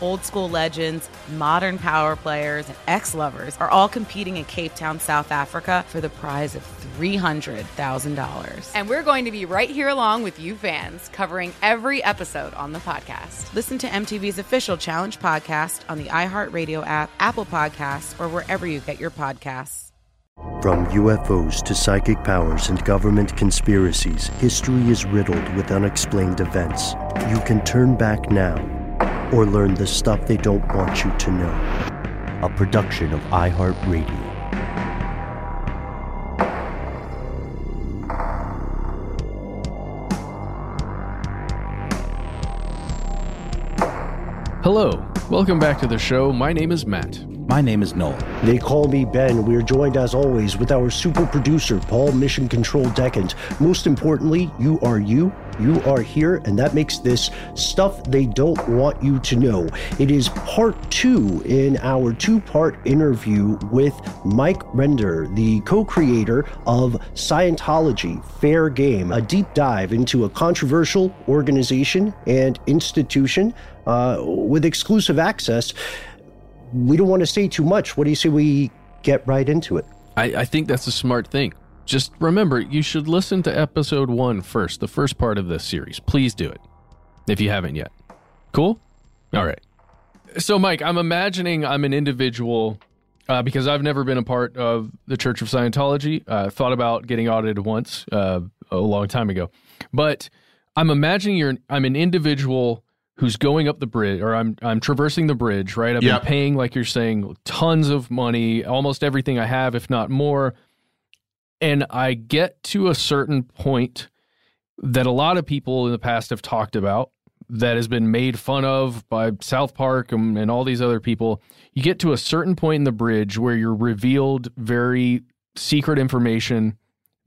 Old school legends, modern power players, and ex lovers are all competing in Cape Town, South Africa for the prize of $300,000. And we're going to be right here along with you fans, covering every episode on the podcast. Listen to MTV's official Challenge podcast on the iHeartRadio app, Apple Podcasts, or wherever you get your podcasts. From UFOs to psychic powers and government conspiracies, history is riddled with unexplained events. You can turn back now or learn the stuff they don't want you to know. A production of iHeartRadio. Hello, welcome back to the show. My name is Matt. My name is Noel. They call me Ben. We are joined as always with our super producer, Paul Mission Control Decant. Most importantly, you are you. You are here, and that makes this stuff they don't want you to know. It is part two in our two part interview with Mike Rinder, the co creator of Scientology Fair Game, a deep dive into a controversial organization and institution uh, with exclusive access we don't want to say too much. What do you say we get right into it? I, I, think that's a smart thing. Just remember, you should listen to episode one first, the first part of this series. Please do it if you haven't yet. Cool? All right. So, Mike, I'm imagining I'm an individual uh, because I've never been a part of the Church of Scientology. Uh, thought about getting audited once uh, a long time ago, but I'm imagining you're I'm an individual who's going up the bridge or I'm I'm traversing the bridge, right? I've yep. been paying like you're saying tons of money, almost everything I have if not more. And I get to a certain point that a lot of people in the past have talked about that has been made fun of by South Park and, and all these other people. You get to a certain point in the bridge where you're revealed very secret information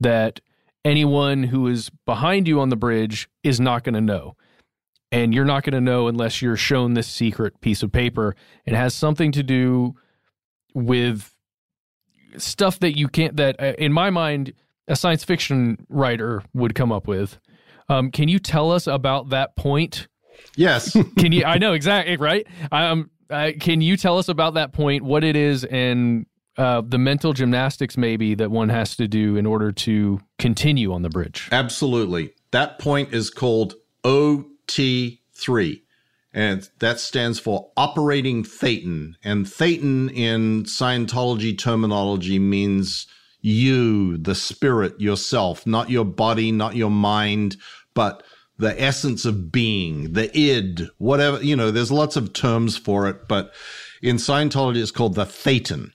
that anyone who is behind you on the bridge is not going to know and you're not going to know unless you're shown this secret piece of paper. It has something to do with stuff that you can't that uh, in my mind a science fiction writer would come up with. Um, can you tell us about that point? Yes. can you? I know exactly right. Um, uh, can you tell us about that point? What it is and uh, the mental gymnastics maybe that one has to do in order to continue on the bridge? Absolutely. That point is called O T3. And that stands for operating thetan. And thetan in Scientology terminology means you, the spirit, yourself, not your body, not your mind, but the essence of being, the id, whatever, you know, there's lots of terms for it, but in Scientology, it's called the thetan.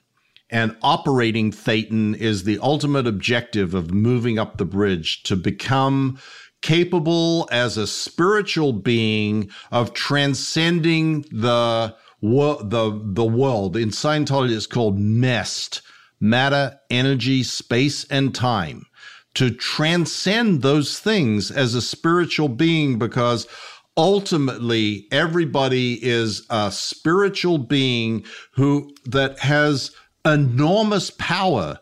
And operating thetan is the ultimate objective of moving up the bridge to become capable as a spiritual being of transcending the the the world. In Scientology, it's called MEST: matter, energy, space, and time. To transcend those things as a spiritual being, because ultimately everybody is a spiritual being who that has enormous power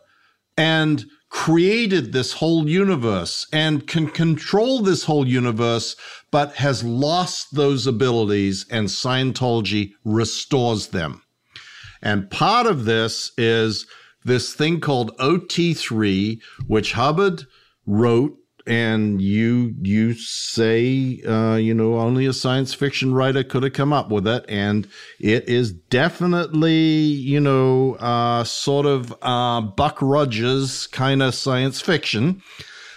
and created this whole universe and can control this whole universe, but has lost those abilities, and Scientology restores them. And part of this is this thing called OT3, which Hubbard wrote. And you you say uh, you know only a science fiction writer could have come up with it, and it is definitely you know uh, sort of uh, Buck Rogers kind of science fiction.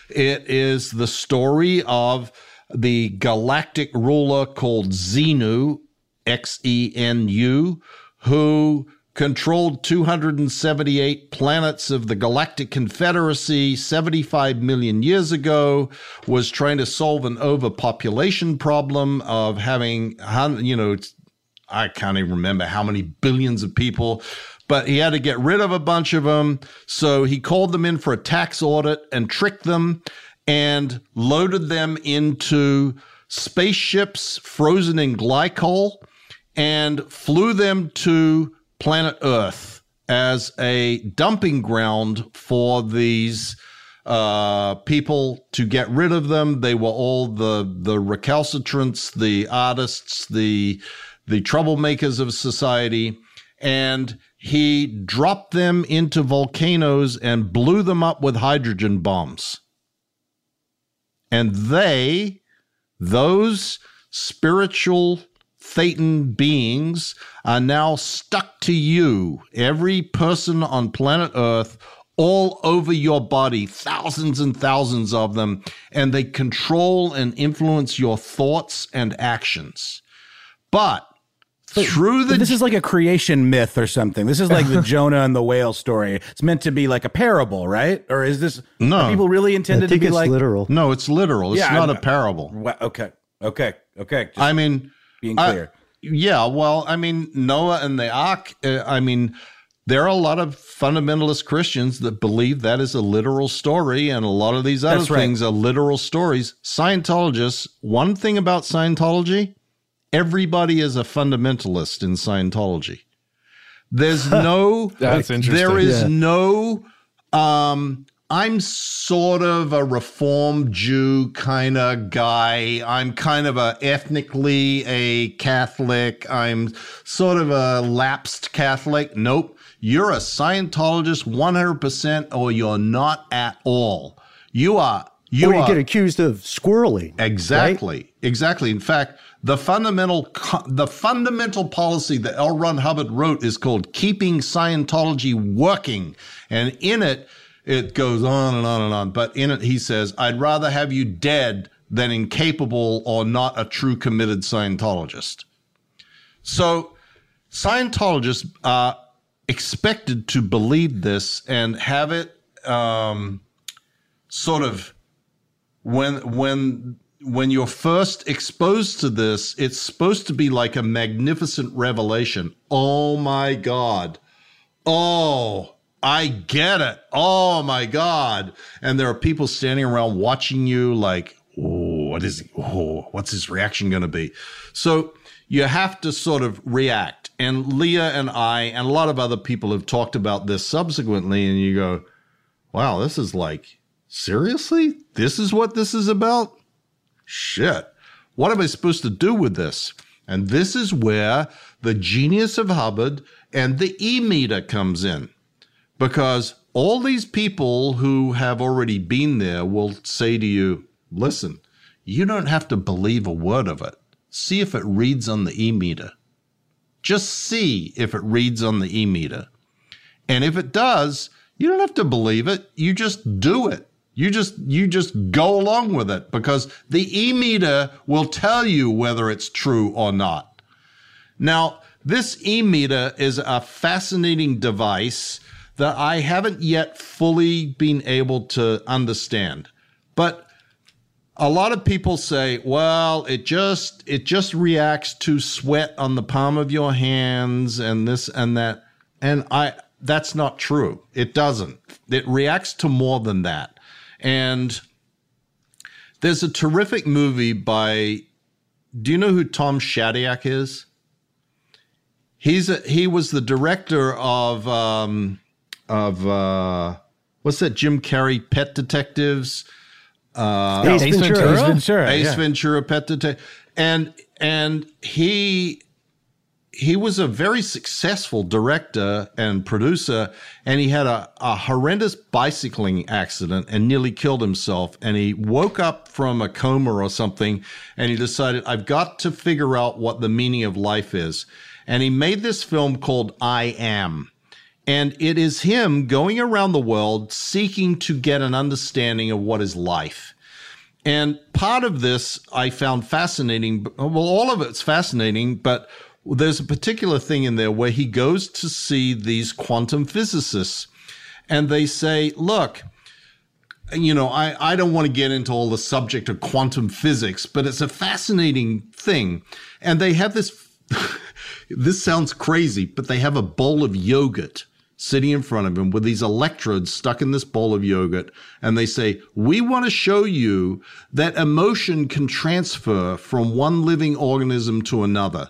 It is the story of the galactic ruler called Xenu, X E N U, who controlled 278 planets of the Galactic Confederacy 75 million years ago, was trying to solve an overpopulation problem of having, you know, I can't even remember how many billions of people, but he had to get rid of a bunch of them. So he called them in for a tax audit and tricked them and loaded them into spaceships frozen in glycol and flew them to planet Earth as a dumping ground for these uh, people to get rid of them. They were all the the recalcitrants, the artists, the the troublemakers of society, and he dropped them into volcanoes and blew them up with hydrogen bombs. And they, those spiritual Thetan beings are now stuck to you, every person on planet Earth, all over your body, thousands and thousands of them, and they control and influence your thoughts and actions. But through the this is like a creation myth or something. This is like the Jonah and the whale story. It's meant to be like a parable, right? Or is this no are people really intended to be like literal? No, it's literal. It's Yeah, not I'm- a parable. Wa- Okay, okay, okay. Just I mean, being I- clear. yeah, well, I mean, Noah and the Ark, uh, I mean, there are a lot of fundamentalist Christians that believe that is a literal story, and a lot of these other right. things are literal stories. Scientologists, one thing about Scientology, everybody is a fundamentalist in Scientology. There's no That's interesting. There is Yeah. no um I'm sort of a reformed Jew kind of guy. I'm kind of a ethnically a Catholic. I'm sort of a lapsed Catholic. Nope. You're a Scientologist 100% or you're not at all. You are you or you get accused of squirreling. Exactly. Exactly. In fact, the fundamental the fundamental policy that L. Ron Hubbard wrote is called "Keeping Scientology Working," and in it, it goes on and on and on. But in it, he says, "I'd rather have you dead than incapable or not a true committed Scientologist." So, Scientologists are expected to believe this and have it um, sort of when when when you're first exposed to this, it's supposed to be like a magnificent revelation. Oh my God. Oh, I get it. Oh my God. And there are people standing around watching you like, oh, what is he? Oh, what's his reaction going to be? So you have to sort of react. And Leah and I and a lot of other people have talked about this subsequently. And you go, wow, this is like, seriously? This is what this is about? Shit. What am I supposed to do with this? And this is where the genius of Hubbard and the e meter comes in. Because all these people who have already been there will say to you, listen, you don't have to believe a word of it. See if it reads on the e meter. Just see if it reads on the e meter. And if it does, you don't have to believe it. You just do it. You just you just go along with it because the e-meter will tell you whether it's true or not. Now, this e-meter is a fascinating device that I haven't yet fully been able to understand. But a lot of people say, well, it just it just reacts to sweat on the palm of your hands and this and that. And I that's not true. It doesn't. It reacts to more than that. And there's a terrific movie by do you know who Tom Shadyac is? He's a, he was the director of um, of uh, what's that Jim Carrey Pet Detectives? Uh, Ace Ace Ventura. Ventura. Ace Ventura, Ace yeah. Ventura Pet Detective, and and he he was a very successful director and producer, and he had a, a horrendous bicycling accident and nearly killed himself. And he woke up from a coma or something, and he decided, I've got to figure out what the meaning of life is. And he made this film called I Am. And it is him going around the world seeking to get an understanding of what is life. And part of this I found fascinating. Well, all of it's fascinating, but there's a particular thing in there where he goes to see these quantum physicists and they say, look, you know, I, I don't want to get into all the subject of quantum physics, but it's a fascinating thing. And they have this, this sounds crazy, but they have a bowl of yogurt sitting in front of him with these electrodes stuck in this bowl of yogurt. And they say, we want to show you that emotion can transfer from one living organism to another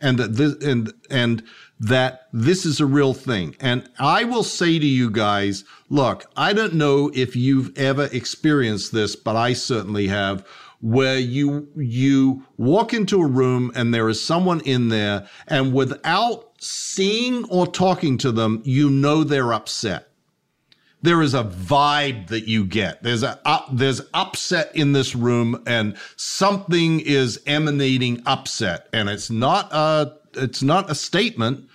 and that this and and that this is a real thing. And I will say to you guys, look, I don't know if you've ever experienced this, but I certainly have where you you walk into a room and there is someone in there and without seeing or talking to them, you know they're upset there is a vibe that you get. There's a up, there's upset in this room, and something is emanating upset, and it's not a it's not a statement,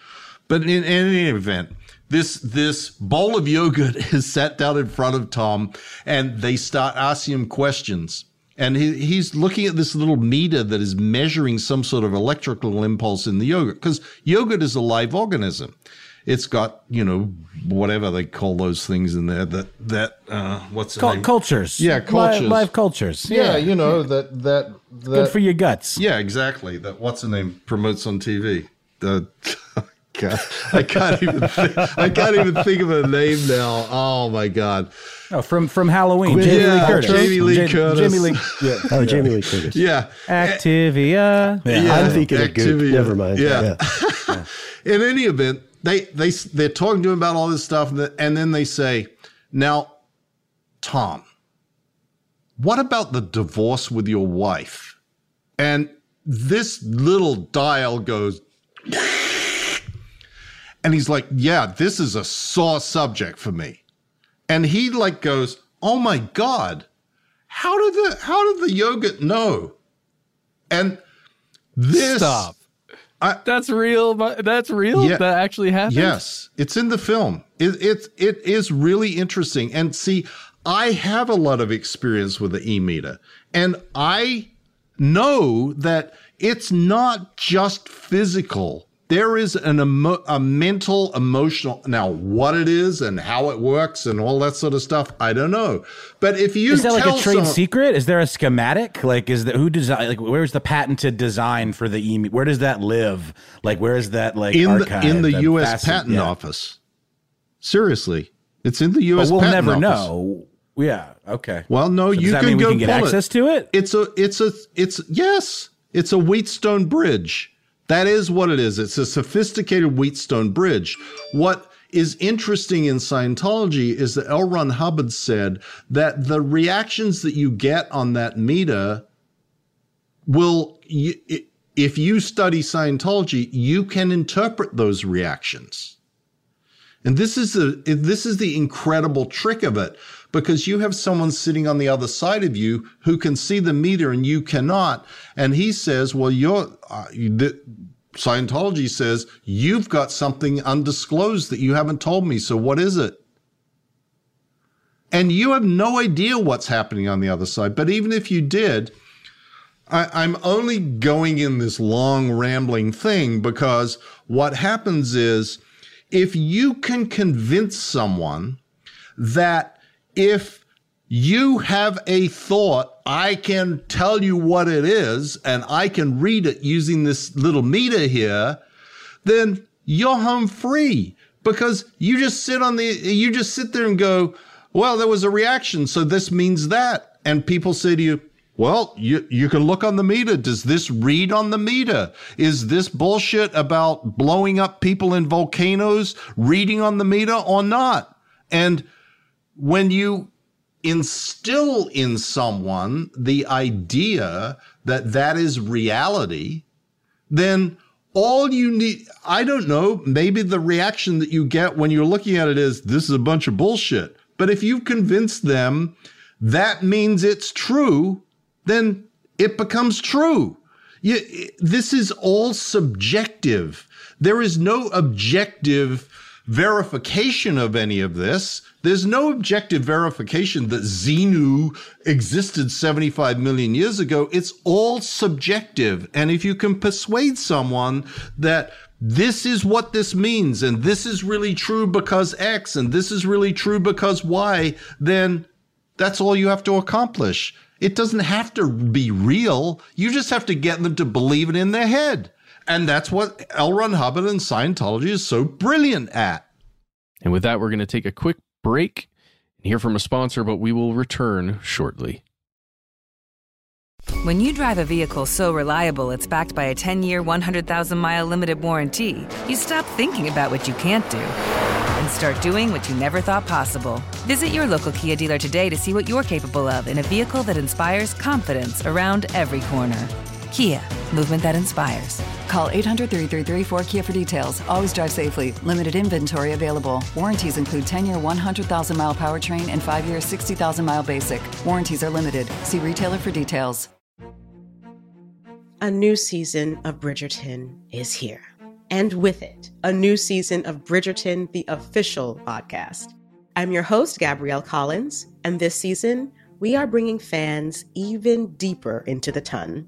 but in, in any event. This this bowl of yogurt is set down in front of Tom, and they start asking him questions. And he, he's looking at this little meter that is measuring some sort of electrical impulse in the yogurt because yogurt is a live organism it's got you know whatever they call those things in there that that uh, what's the Cul- cultures. Yeah, cultures. Live, live cultures. Yeah, you know that that that Good for your guts. Yeah, exactly. That what's the name promotes on TV. God, I can't even think, I can't even think of a name now. Oh my god. Oh, from from Halloween. Yeah, Jamie Lee uh, Curtis. Jamie Lee Ja- Curtis. Jamie Lee. Yeah. Oh, Jamie Lee Curtis. Yeah. Activia. Yeah, I'm thinking of Goop. Activia. Never mind. Yeah. In any event, they they they're talking to him about all this stuff, and the- and then they say, "Now, Tom, what about the divorce with your wife?" And this little dial goes, and he's like, "Yeah, this is a sore subject for me." And he like goes, "Oh my god, how did the how did the yogurt know?" And this Stop. that's real. That's real. Yeah. That actually happened. Yes, it's in the film. It, it it is really interesting. And see, I have a lot of experience with the e meter, and I know that it's not just physical. There is an emo- a mental, emotional. Now, what it is and how it works and all that sort of stuff, I don't know. But if you is that like a trade someone- secret? Is there a schematic? Like, is that who design? Like, where's the patented design for the e? Where does that live? Like, where is that like in the, in the U.S. Patent yeah. Office, seriously, it's in the U.S. Patent Office. But we'll Patent never Office. know. Yeah. Okay. Well, no, So you can go can get access to it. It's a, it's a, it's yes, it's a Wheatstone bridge. That is what it is. It's a sophisticated Wheatstone bridge. What is interesting in Scientology is that L. Ron Hubbard said that the reactions that you get on that meter will, if you study Scientology, you can interpret those reactions. And this is the this is the incredible trick of it because you have someone sitting on the other side of you who can see the meter and you cannot. And he says, "Well, you're uh, the, Scientology says you've got something undisclosed that you haven't told me. So what is it?" And you have no idea what's happening on the other side. But even if you did, I, I'm only going in this long rambling thing because what happens is if you can convince someone that if you have a thought I can tell you what it is and I can read it using this little meter here, then you're home free because you just sit on the, you just sit there and go, well, there was a reaction. So this means that. And people say to you, well, you, you can look on the meter. Does this read on the meter? Is this bullshit about blowing up people in volcanoes reading on the meter or not? And when you instill in someone the idea that that is reality, then all you need, I don't know, maybe the reaction that you get when you're looking at it is this is a bunch of bullshit. But if you've convinced them that means it's true, then it becomes true. You, this is all subjective. There is no objective verification of any of this. There's no objective verification that Xenu existed 75 million years ago. It's all subjective. And if you can persuade someone that this is what this means, and this is really true because X, and this is really true because Y, then that's all you have to accomplish. It doesn't have to be real. You just have to get them to believe it in their head. And that's what L. Ron Hubbard and Scientology is so brilliant at. And with that, we're going to take a quick break and hear from a sponsor, but we will return shortly. When you drive a vehicle so reliable it's backed by a 10 year, 100,000 mile limited warranty, you stop thinking about what you can't do and start doing what you never thought possible. Visit your local Kia dealer today to see what you're capable of in a vehicle that inspires confidence around every corner. Kia, movement that inspires. Call 800 333 4KIA for details. Always drive safely. Limited inventory available. Warranties include 10 year 100,000 mile powertrain and 5 year 60,000 mile basic. Warranties are limited. See retailer for details. A new season of Bridgerton is here. And with it, a new season of Bridgerton, the official podcast. I'm your host, Gabrielle Collins, and this season, we are bringing fans even deeper into the ton.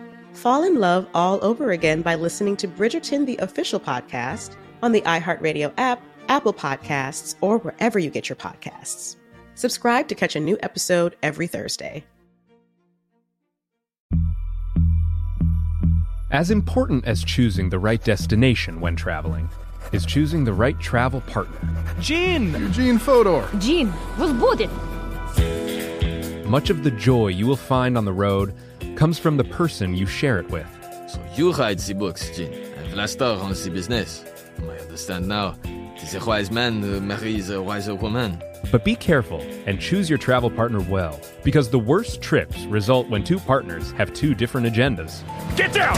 fall in love all over again by listening to Bridgerton, the official podcast, on the iHeartRadio app, Apple Podcasts, or wherever you get your podcasts. Subscribe to catch a new episode every Thursday. As important as choosing the right destination when traveling is choosing the right travel partner. Gene! Eugene Fodor. Gene, was booted. Much of the joy you will find on the road comes from the person you share it with. So you write the books, Gene, and Vlasta runs the business. I understand now. It is a wise man who marries a wiser woman. But be careful and choose your travel partner well, because the worst trips result when two partners have two different agendas. Get down!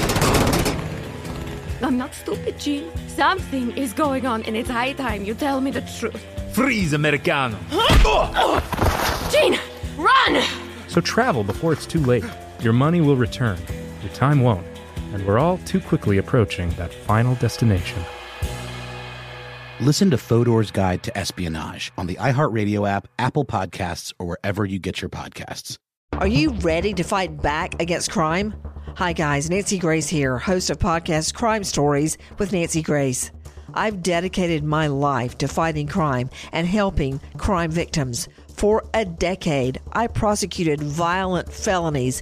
I'm not stupid, Gene. Something is going on, and it's high time you tell me the truth. Freeze, Americano. Gene, run! So travel before it's too late. Your money will return, your time won't, and we're all too quickly approaching that final destination. Listen to Fodor's Guide to Espionage on the iHeartRadio app, Apple Podcasts, or wherever you get your podcasts. Are you ready to fight back against crime? Hi, guys. Nancy Grace here, host of podcast Crime Stories with Nancy Grace. I've dedicated my life to fighting crime and helping crime victims. For a decade, I prosecuted violent felonies,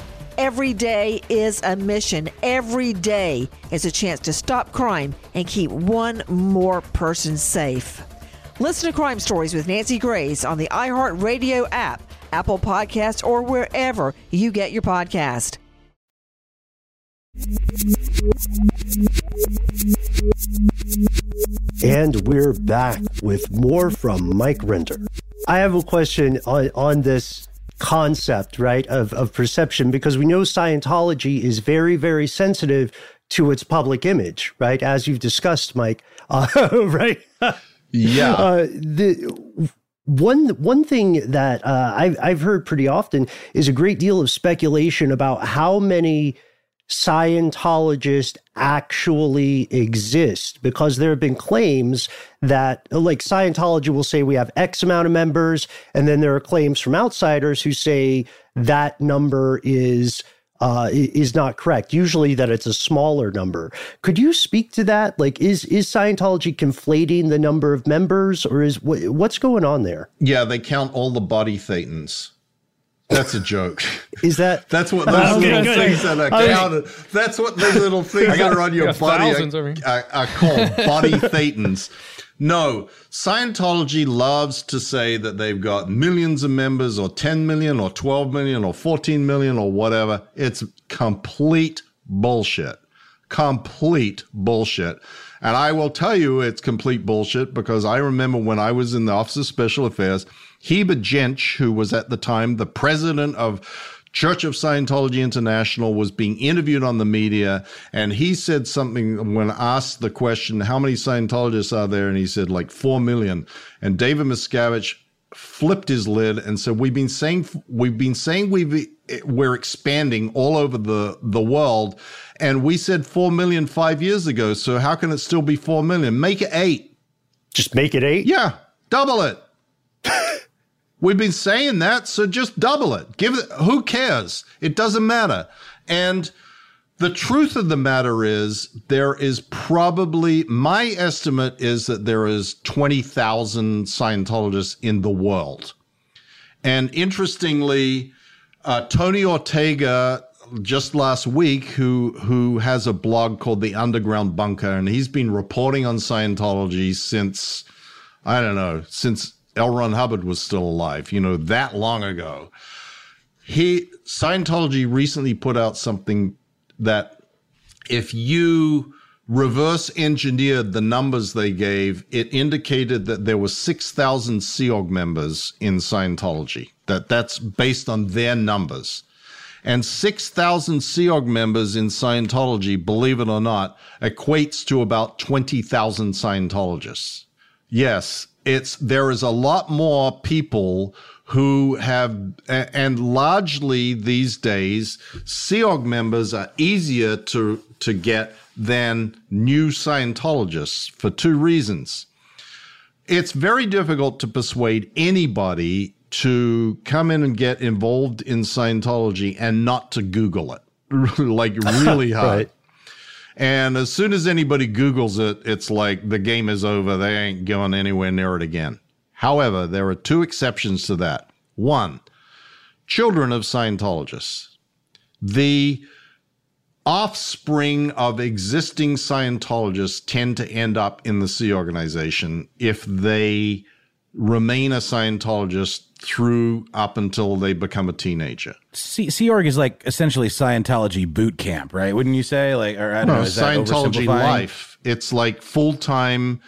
Every day is a mission. Every day is a chance to stop crime and keep one more person safe. Listen to Crime Stories with Nancy Grace on the iHeartRadio app, Apple Podcasts, or wherever you get your podcast. And we're back with more from Mike Rinder. I have a question on, on this concept, right, of, of perception, because we know Scientology is very, very sensitive to its public image, right? As you've discussed, Mike, uh, right? Yeah. Uh, the one one thing that uh, I've I've heard pretty often is a great deal of speculation about how many Scientologists actually exist because there have been claims that, like, Scientology will say we have X amount of members, and then there are claims from outsiders who say that number is. Uh, is not correct. Usually, that it's a smaller number. Could you speak to that? Like, is is Scientology conflating the number of members, or is what, what's going on there? Yeah, they count all the body thetans. That's a joke. Is that that's what those Okay, little good. things that are I was- counted? That's what those little things I got- that are on your body thousands over are, here. are, are called body thetans. No, Scientology loves to say that they've got millions of members, or 10 million, or 12 million, or 14 million, or whatever. It's complete bullshit. Complete bullshit. And I will tell you it's complete bullshit because I remember when I was in the Office of Special Affairs, Heber Jentzsch, who was at the time the president of Church of Scientology International, was being interviewed on the media. And he said something when asked the question, How many Scientologists are there? And he said, like 4 million. And David Miscavige flipped his lid and said, "We've been saying we've been saying we've we're expanding all over the the world, and we said four million five years ago. So how can it still be four million? Make it eight. Just make it eight. Yeah, double it. We've been saying that, so just double it. Give it. Who cares? It doesn't matter. And the truth of the matter is, there is probably my estimate is that there is twenty thousand Scientologists in the world. And interestingly, uh, Tony Ortega just last week, who who has a blog called The Underground Bunker, and he's been reporting on Scientology since I don't know since L. Ron Hubbard was still alive. You know that long ago. He Scientology recently put out something that if you reverse engineered the numbers they gave, it indicated that there were 6,000 Sea Org members in Scientology. That that's based on their numbers. And 6,000 Sea Org members in Scientology, believe it or not, equates to about 20,000 Scientologists. Yes, it's there is a lot more people who have and largely these days Sea Org members are easier to to get than new Scientologists for two reasons. It's very difficult to persuade anybody to come in and get involved in Scientology and not to Google it. like really hard. Right. And as soon as anybody Googles it, it's like the game is over. They ain't going anywhere near it again. However, there are two exceptions to that. One, children of Scientologists. The offspring of existing Scientologists tend to end up in the Sea organization if they remain a Scientologist through up until they become a teenager. Sea, Org is like essentially Scientology boot camp, right? Wouldn't you say? Like, or I don't No, know, Scientology life. It's like full time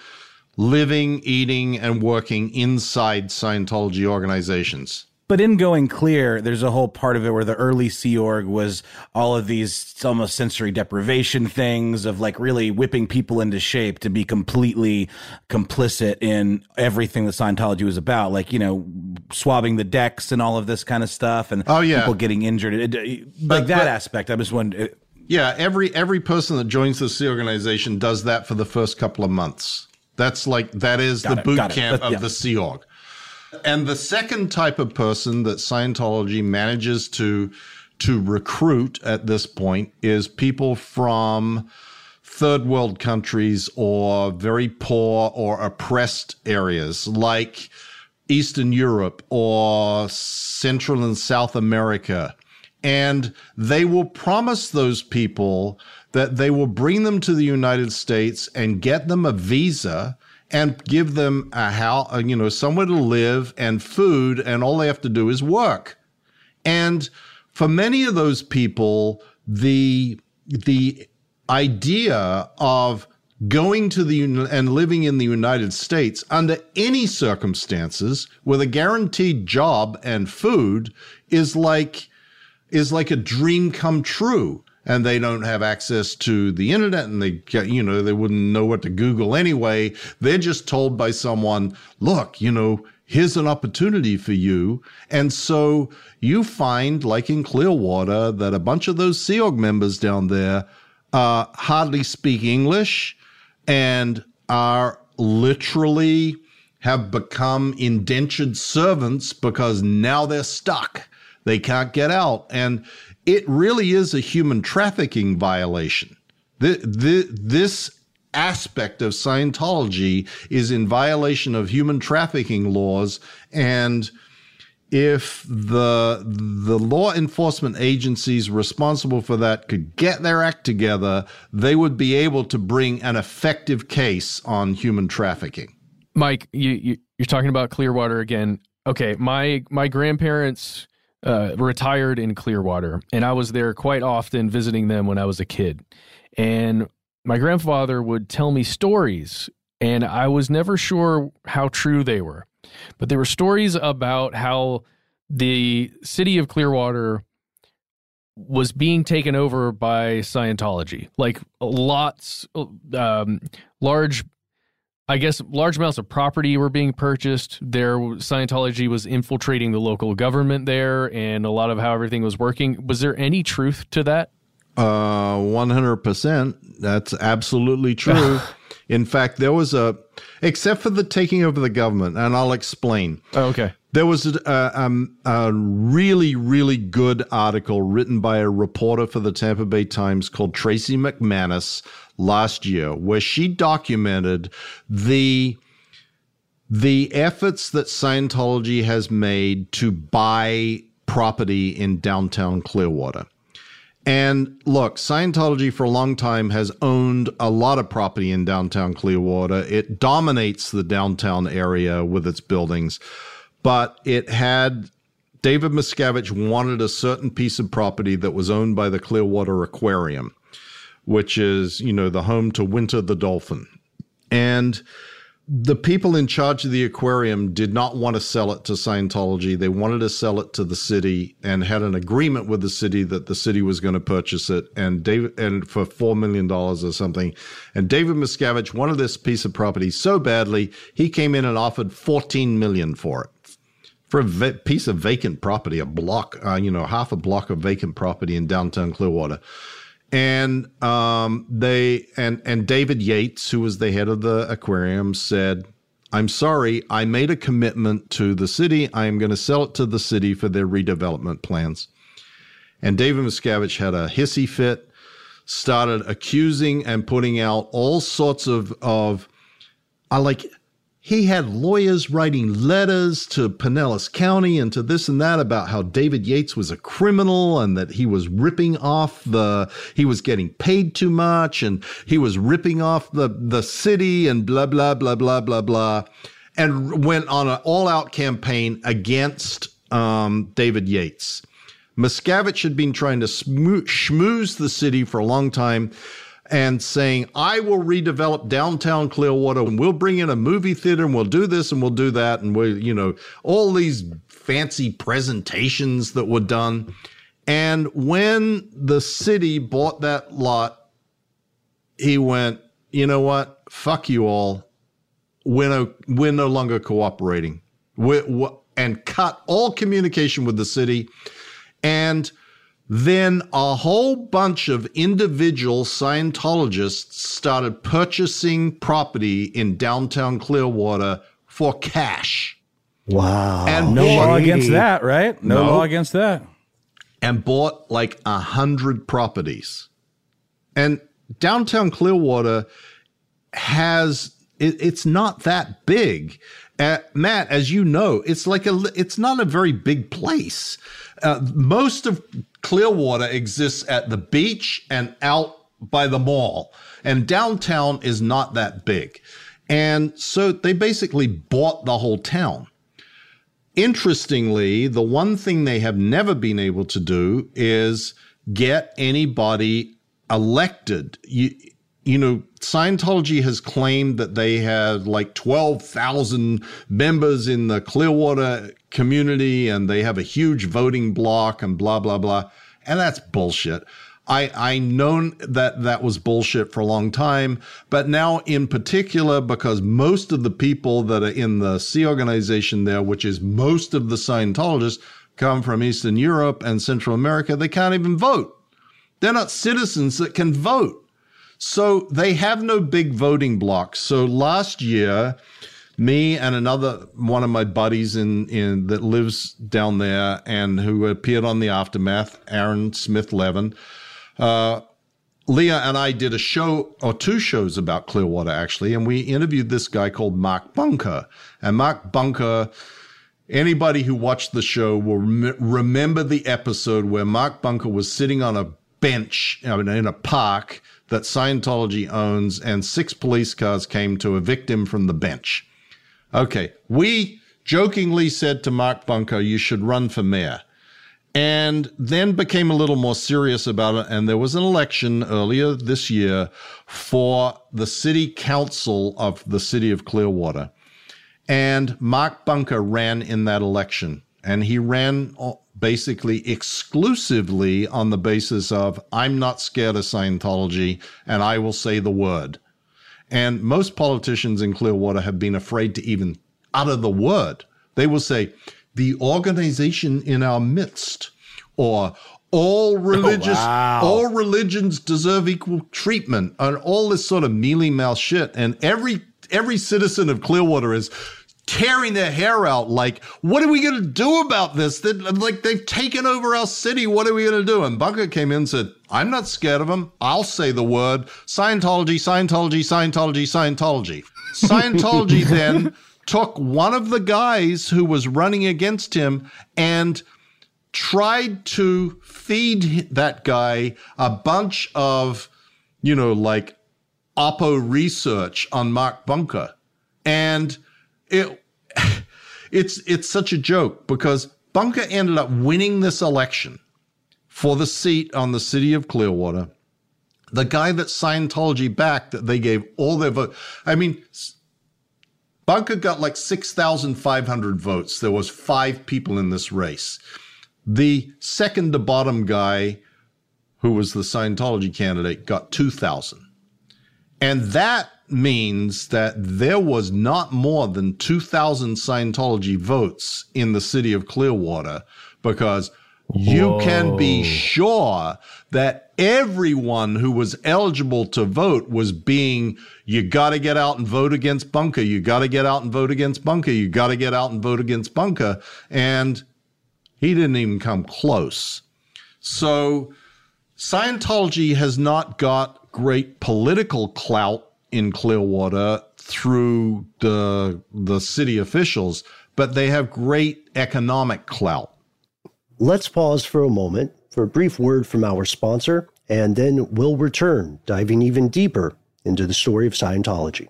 living, eating, and working inside Scientology organizations. But in Going Clear, there's a whole part of it where the early Sea Org was all of these almost sensory deprivation things of like really whipping people into shape to be completely complicit in everything that Scientology was about, like you know, swabbing the decks and all of this kind of stuff, and Oh, yeah. people getting injured, It- it- like But- that but- aspect. I just wondering. Yeah, every every person that joins the Sea organization does that for the first couple of months. That's like that is Got the it, boot camp of yeah. the Sea Org. And the second type of person that Scientology manages to to recruit at this point is people from third world countries or very poor or oppressed areas like Eastern Europe or Central and South America. And they will promise those people that they will bring them to the United States and get them a visa and give them a how you know somewhere to live and food and all they have to do is work. And for many of those people, the the idea of going to the and living in the United States under any circumstances with a guaranteed job and food is like is like a dream come true and they don't have access to the internet and they you know they wouldn't know what to google anyway. They're just told by someone look you know here's an opportunity for you. And so you find like in clearwater that a bunch of those sea org members down there uh, hardly speak english and are literally have become indentured servants because now they're stuck they can't get out. And it really is a human trafficking violation. The, the, this aspect of Scientology is in violation of human trafficking laws. And if the the law enforcement agencies responsible for that could get their act together, they would be able to bring an effective case on human trafficking. Mike, you, you you're talking about Clearwater again. Okay, my my grandparents uh, retired in Clearwater, and I was there quite often visiting them when I was a kid. And my grandfather would tell me stories, and I was never sure how true they were. But there were stories about how the city of Clearwater was being taken over by Scientology. Like lots, um, large I guess large amounts of property were being purchased. There, Scientology was infiltrating the local government there, and a lot of how everything was working. Was there any truth to that? Uh, one hundred percent. That's absolutely true. In fact, there was a, except for the taking over the government, and I'll explain. Oh, okay. There was a, um, a really, really good article written by a reporter for the Tampa Bay Times called Tracy McManus last year, where she documented the the efforts that Scientology has made to buy property in downtown Clearwater. And look, Scientology for a long time has owned a lot of property in downtown Clearwater. It dominates the downtown area with its buildings, but it had David Miscavige wanted a certain piece of property that was owned by the Clearwater Aquarium which is, you know, the home to Winter the dolphin. And the people in charge of the aquarium did not want to sell it to Scientology. They wanted to sell it to the city and had an agreement with the city that the city was going to purchase it and David and for 4 million dollars or something. And David Miscavige wanted this piece of property so badly, he came in and offered 14 million for it. For a va- piece of vacant property, a block, uh, you know, half a block of vacant property in downtown Clearwater and um, they and and David Yates, who was the head of the aquarium, said, "I'm sorry, I made a commitment to the city. I am going to sell it to the city for their redevelopment plans." And David Miscavige had a hissy fit, started accusing and putting out all sorts of of, I like he had lawyers writing letters to Pinellas County and to this and that about how David Yates was a criminal and that he was ripping off the he was getting paid too much and he was ripping off the the city and blah blah blah blah blah blah and went on an all-out campaign against um, David Yates. Miscavige had been trying to schmooze the city for a long time and saying, I will redevelop downtown Clearwater and we'll bring in a movie theater and we'll do this and we'll do that. And we, you know, all these fancy presentations that were done. And when the city bought that lot, he went, you know what? Fuck you all. We're no, we're no longer cooperating. We're, we're, and cut all communication with the city. And then a whole bunch of individual Scientologists started purchasing property in downtown Clearwater for cash. Wow. And no law against that, right? No, no law against that. And bought like a hundred properties. And downtown Clearwater has it, it's not that big. Uh, Matt, as you know, it's like a it's not a very big place. Uh, most of Clearwater exists at the beach and out by the mall, and downtown is not that big. And so they basically bought the whole town. Interestingly, the one thing they have never been able to do is get anybody elected. You, you know, Scientology has claimed that they had like 12,000 members in the Clearwater community and they have a huge voting block and blah, blah, blah. And that's bullshit. I, I known that that was bullshit for a long time, but now in particular, because most of the people that are in the Sea organization there, which is most of the Scientologists, come from Eastern Europe and Central America, they can't even vote. They're not citizens that can vote. So they have no big voting blocks. So last year, me and another one of my buddies in, in that lives down there and who appeared on the aftermath, Aaron Smith Levin, uh, Leah and I did a show or two shows about Clearwater actually, and we interviewed this guy called Mark Bunker. And Mark Bunker, anybody who watched the show will rem- remember the episode where Mark Bunker was sitting on a bench in a park that Scientology owns, and six police cars came to evict him from the bench. Okay, we jokingly said to Mark Bunker, you should run for mayor and then became a little more serious about it. And there was an election earlier this year for the city council of the city of Clearwater. And Mark Bunker ran in that election. And he ran basically exclusively on the basis of, I'm not scared of Scientology and I will say the word. And most politicians in Clearwater have been afraid to even utter the word. They will say, the organization in our midst, or all oh, religious, oh, wow. all religions deserve equal treatment, and all this sort of mealy mouth shit. And every every citizen of Clearwater is tearing their hair out like what are we going to do about this? That like they've taken over our city. What are we going to do? And bunker came in and said i'm not scared of them i'll say the word. Scientology scientology scientology scientology. Scientology then took one of the guys who was running against him and tried to feed that guy a bunch of, you know, like Oppo research on Mark Bunker. And it, it's, it's such a joke because Bunker ended up winning this election for the seat on the city of Clearwater. The guy that Scientology backed that they gave all their vote. I mean, Bunker got like 6,500 votes. There was five people in this race. The second to bottom guy, who was the Scientology candidate, got 2,000. And that means that there was not more than 2,000 Scientology votes in the city of Clearwater because you can be sure that everyone who was eligible to vote was being, you got to get out and vote against Bunker. You got to get out and vote against Bunker. You got to get out and vote against Bunker. And he didn't even come close. So Scientology has not got great political clout in Clearwater through the, the city officials, but they have great economic clout. Let's pause for a moment for a brief word from our sponsor, and then we'll return, diving even deeper into the story of Scientology.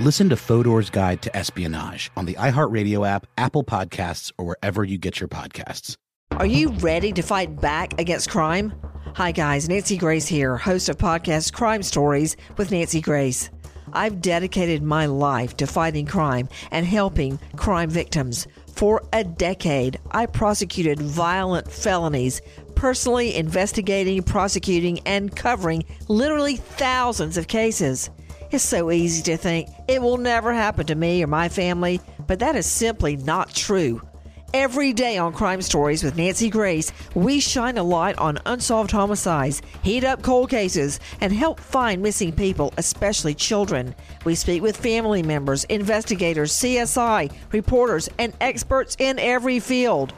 Listen to Fodor's Guide to Espionage on the iHeartRadio app, Apple Podcasts, or wherever you get your podcasts. Are you ready to fight back against crime? Hi, guys. Nancy Grace here, host of podcast Crime Stories with Nancy Grace. I've dedicated my life to fighting crime and helping crime victims. For a decade, I prosecuted violent felonies, personally investigating, prosecuting, and covering literally thousands of cases. It's so easy to think it will never happen to me or my family, but that is simply not true. Every day on Crime Stories with Nancy Grace, we shine a light on unsolved homicides, heat up cold cases, and help find missing people, especially children. We speak with family members, investigators, CSI, reporters, and experts in every field.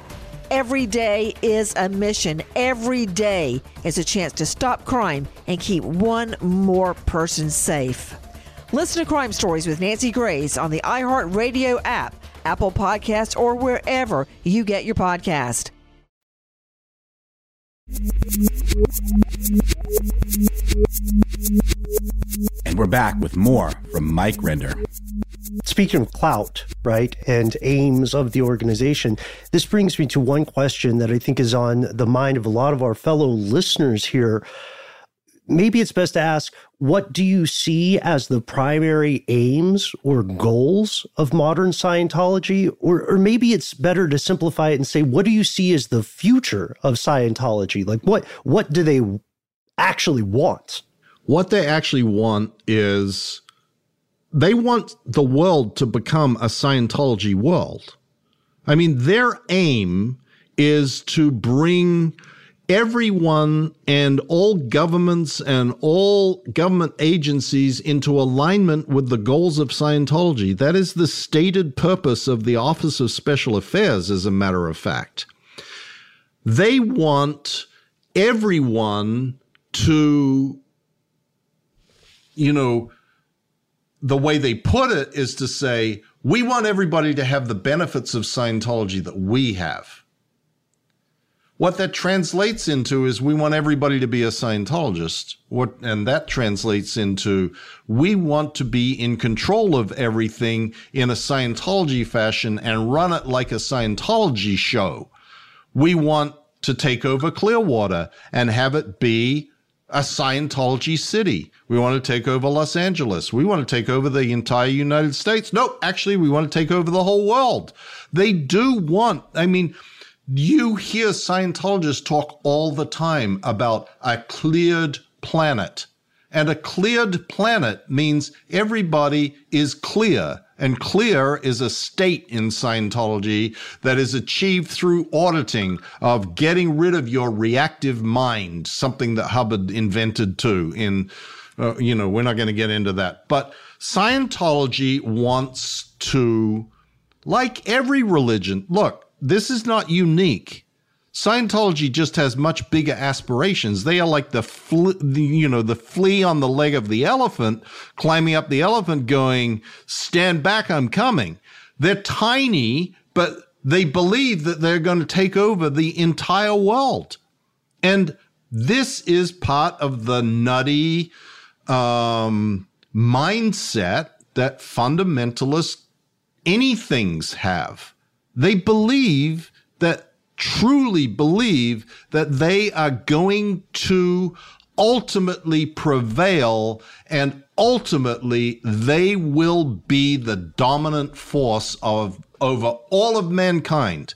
Every day is a mission. Every day is a chance to stop crime and keep one more person safe. Listen to Crime Stories with Nancy Grace on the iHeartRadio app, Apple Podcasts, or wherever you get your podcast. And we're back with more from Mike Rinder. Speaking of clout, right, and aims of the organization, this brings me to one question that I think is on the mind of a lot of our fellow listeners here. Maybe it's best to ask what do you see as the primary aims or goals of modern Scientology? Or, or maybe it's better to simplify it and say, what do you see as the future of Scientology? Like, what, what do they actually want? What they actually want is they want the world to become a Scientology world. I mean, their aim is to bring everyone and all governments and all government agencies into alignment with the goals of Scientology. That is the stated purpose of the Office of Special Affairs, as a matter of fact. They want everyone to, you know, the way they put it is to say, we want everybody to have the benefits of Scientology that we have. What that translates into is we want everybody to be a Scientologist. What, and that translates into we want to be in control of everything in a Scientology fashion and run it like a Scientology show. We want to take over Clearwater and have it be a Scientology city. We want to take over Los Angeles. We want to take over the entire United States. No, actually, we want to take over the whole world. They do want, I mean, you hear Scientologists talk all the time about a cleared planet. And a cleared planet means everybody is clear. And clear is a state in Scientology that is achieved through auditing of getting rid of your reactive mind, something that Hubbard invented too in, uh, you know, we're not going to get into that. But Scientology wants to, like every religion, look, this is not unique. Scientology just has much bigger aspirations. They are like the, the, you know, the flea on the leg of the elephant, climbing up the elephant going, stand back, I'm coming. They're tiny, but they believe that they're going to take over the entire world. And this is part of the nutty um, mindset that fundamentalist anythings have. They believe that truly believe that they are going to ultimately prevail and ultimately they will be the dominant force of over all of mankind.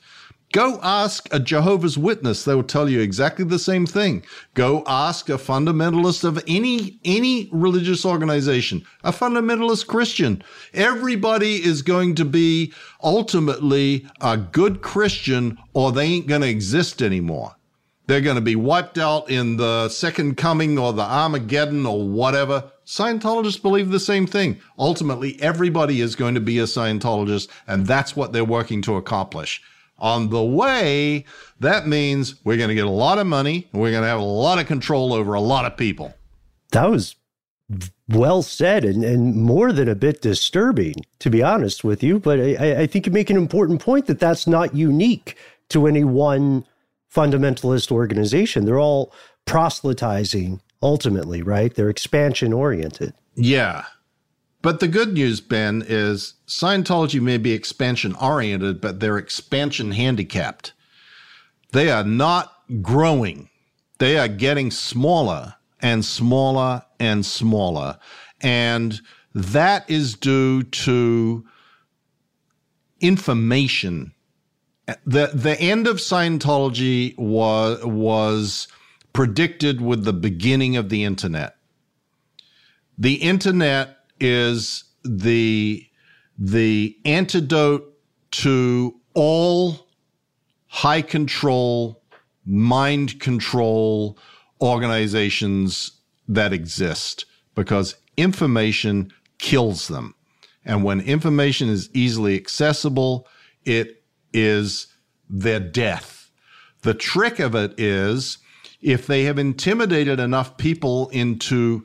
Go ask a Jehovah's Witness. They will tell you exactly the same thing. Go ask a fundamentalist of any, any religious organization, a fundamentalist Christian. Everybody is going to be ultimately a good Christian or they ain't going to exist anymore. They're going to be wiped out in the second coming or the Armageddon or whatever. Scientologists believe the same thing. Ultimately, everybody is going to be a Scientologist, and that's what they're working to accomplish. On the way, that means we're going to get a lot of money, and we're going to have a lot of control over a lot of people. That was well said and, and more than a bit disturbing, to be honest with you. But I, I think you make an important point that that's not unique to any one fundamentalist organization. They're all proselytizing ultimately, right? They're expansion oriented. Yeah. But the good news, Ben, is Scientology may be expansion oriented, but they're expansion handicapped. They are not growing. They are getting smaller and smaller and smaller. And that is due to information. The, the end of Scientology was, was predicted with the beginning of the internet. The internet is the the antidote to all high control mind control organizations that exist because information kills them. And when information is easily accessible it is their death. The trick of it is if they have intimidated enough people into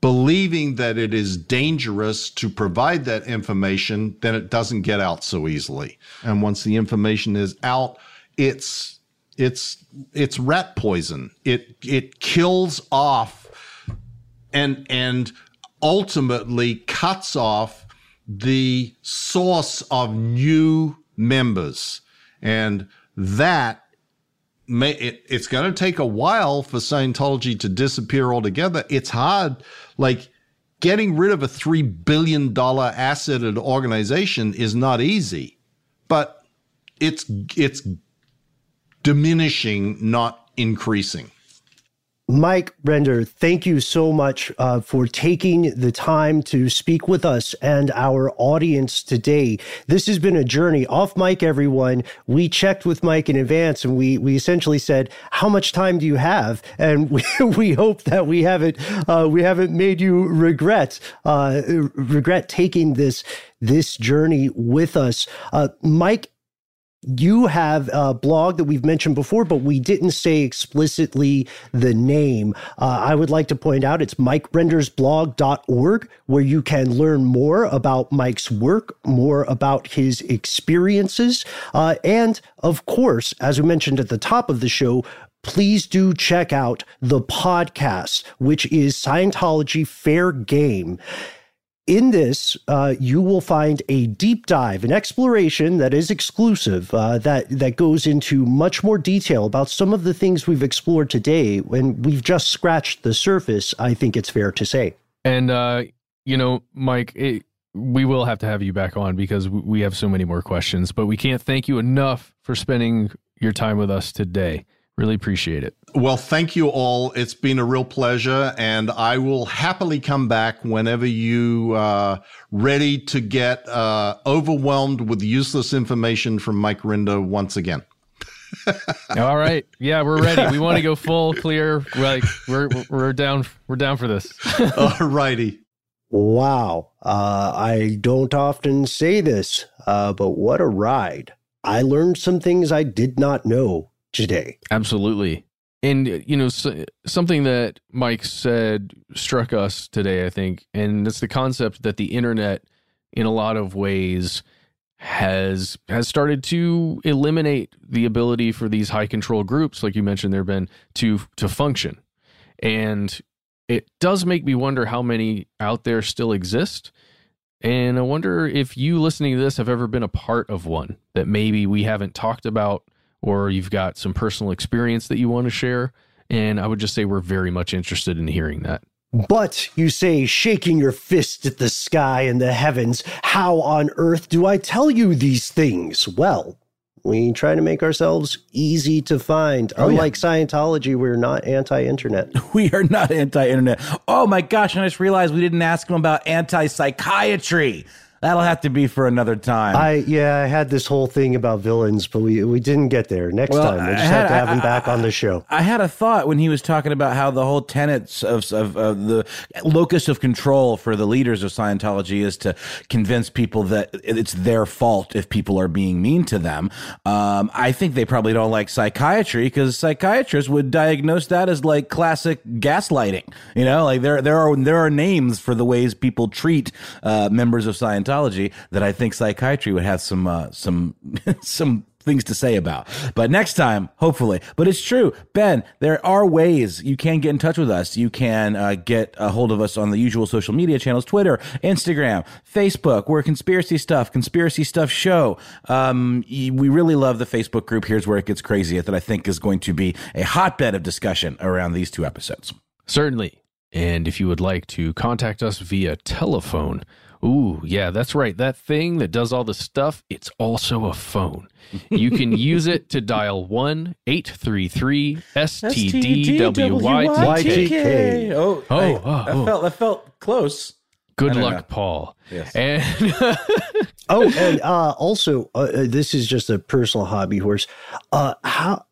believing that it is dangerous to provide that information, then it doesn't get out so easily. And once the information is out, it's it's it's rat poison. It it kills off and and ultimately cuts off the source of new members. And that may it, it's going to take a while for Scientology to disappear altogether. It's hard, like getting rid of a three billion dollar asseted organization is not easy, but it's it's diminishing, not increasing. Mike Rinder, thank you so much uh, for taking the time to speak with us and our audience today. This has been a journey off mic, everyone. We checked with Mike in advance and we, we essentially said, how much time do you have? And we, we hope that we haven't, uh, we haven't made you regret, uh, regret taking this, this journey with us. Uh, Mike, you have a blog that we've mentioned before, but we didn't say explicitly the name. Uh, I would like to point out it's mikerindersblog.org, where you can learn more about Mike's work, more about his experiences. Uh, and of course, as we mentioned at the top of the show, please do check out the podcast, which is Scientology Fair Game. In this, uh, you will find a deep dive, an exploration that is exclusive, uh, that that goes into much more detail about some of the things we've explored today, and we've just scratched the surface. I think it's fair to say. And uh, you know, Mike, it, we will have to have you back on because we have so many more questions. But we can't thank you enough for spending your time with us today. Really appreciate it. Well, thank you all. It's been a real pleasure, and I will happily come back whenever you are uh, ready to get uh, overwhelmed with useless information from Mike Rinder once again. all right, yeah, we're ready. We want to go full clear. Like we're we're down we're down for this. all righty. Wow, uh, I don't often say this, uh, but what a ride! I learned some things I did not know today. Absolutely. And, you know, so, something that Mike said struck us today, I think, and it's the concept that the internet, in a lot of ways, has has started to eliminate the ability for these high control groups, like you mentioned, there been to to function, and it does make me wonder how many out there still exist. And I wonder if you listening to this have ever been a part of one that maybe we haven't talked about or you've got some personal experience that you want to share. And I would just say we're very much interested in hearing that. But you say, shaking your fist at the sky and the heavens, how on earth do I tell you these things? Well, we try to make ourselves easy to find. Oh, yeah. Unlike Scientology, we're not anti internet. We are not anti internet. Oh my gosh, and I just realized we didn't ask him about anti psychiatry. That'll have to be for another time. I yeah, I had this whole thing about villains, but we we didn't get there. Next Well, time, we I just had- have to have I- him back on the show. I had a thought when he was talking about how the whole tenets of, of, of the locus of control for the leaders of Scientology is to convince people that it's their fault if people are being mean to them. Um, I think they probably don't like psychiatry because psychiatrists would diagnose that as like classic gaslighting. You know, like there there are there are names for the ways people treat uh, members of Scientology that I think psychiatry would have some uh, some some things to say about. But next time, hopefully. But it's true, Ben. There are ways you can get in touch with us. You can uh, get a hold of us on the usual social media channels: Twitter, Instagram, Facebook. We're conspiracy stuff, conspiracy stuff show. Um, we really love the Facebook group. Here's where it gets crazy. That I think is going to be a hotbed of discussion around these two episodes. Certainly. And if you would like to contact us via telephone, ooh, yeah, that's right. That thing that does all the stuff, it's also a phone. You can use it to dial 1 833 STDWYTK. Oh, Oh, I- oh, that oh. felt that felt close. Good luck, know. Paul. Yes. And oh, and uh, also, uh, uh, this is just a personal hobby horse. Uh, how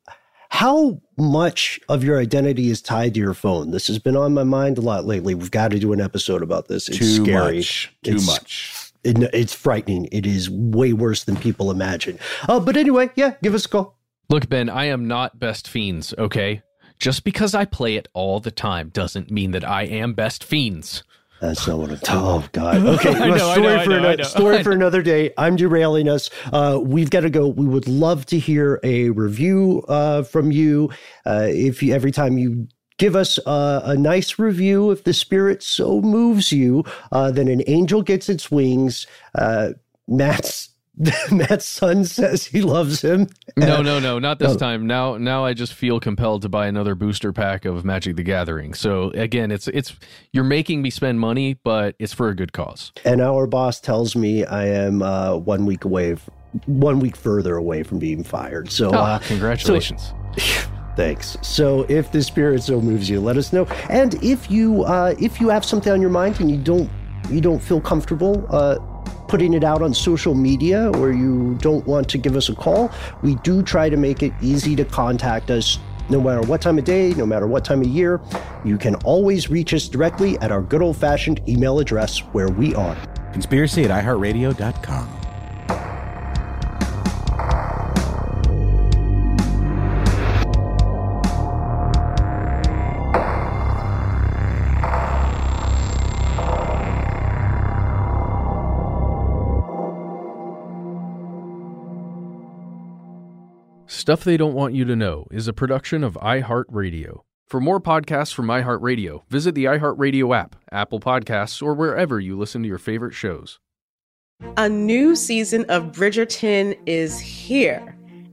how much of your identity is tied to your phone? This has been on my mind a lot lately. We've got to do an episode about this. It's Too scary. much. Too It's- much. it- it's frightening. It is way worse than people imagine. Uh, but anyway, yeah, give us a call. Look, Ben, I am not Best Fiends, okay? Just because I play it all the time doesn't mean that I am Best Fiends. That's not what I'm talking. Oh God. Okay. Know, story know, for know, another story for another day. I'm derailing us. Uh, we've got to go. We would love to hear a review uh, from you. Uh, if you, every time you give us uh, a nice review, if the spirit so moves you, uh, then an angel gets its wings. Uh, Matt's Matt's son says he loves him. No, no, no, not this Oh. time. Now, now I just feel compelled to buy another booster pack of Magic the Gathering. So again, it's it's you're making me spend money, but it's for a good cause. And our boss tells me I am uh, one week away, f- one week further away from being fired. So, Oh, uh, congratulations. so- thanks. So, if the spirit so moves you, let us know. And if you uh, if you have something on your mind and you don't you don't feel comfortable uh, putting it out on social media, or you don't want to give us a call, we do try to make it easy to contact us. No matter what time of day, no matter what time of year, you can always reach us directly at our good old fashioned email address where we are. Conspiracy at iHeartRadio.com. Stuff They Don't Want You to Know is a production of iHeartRadio. For more podcasts from iHeartRadio, visit the iHeartRadio app, Apple Podcasts, or wherever you listen to your favorite shows. A new season of Bridgerton is here.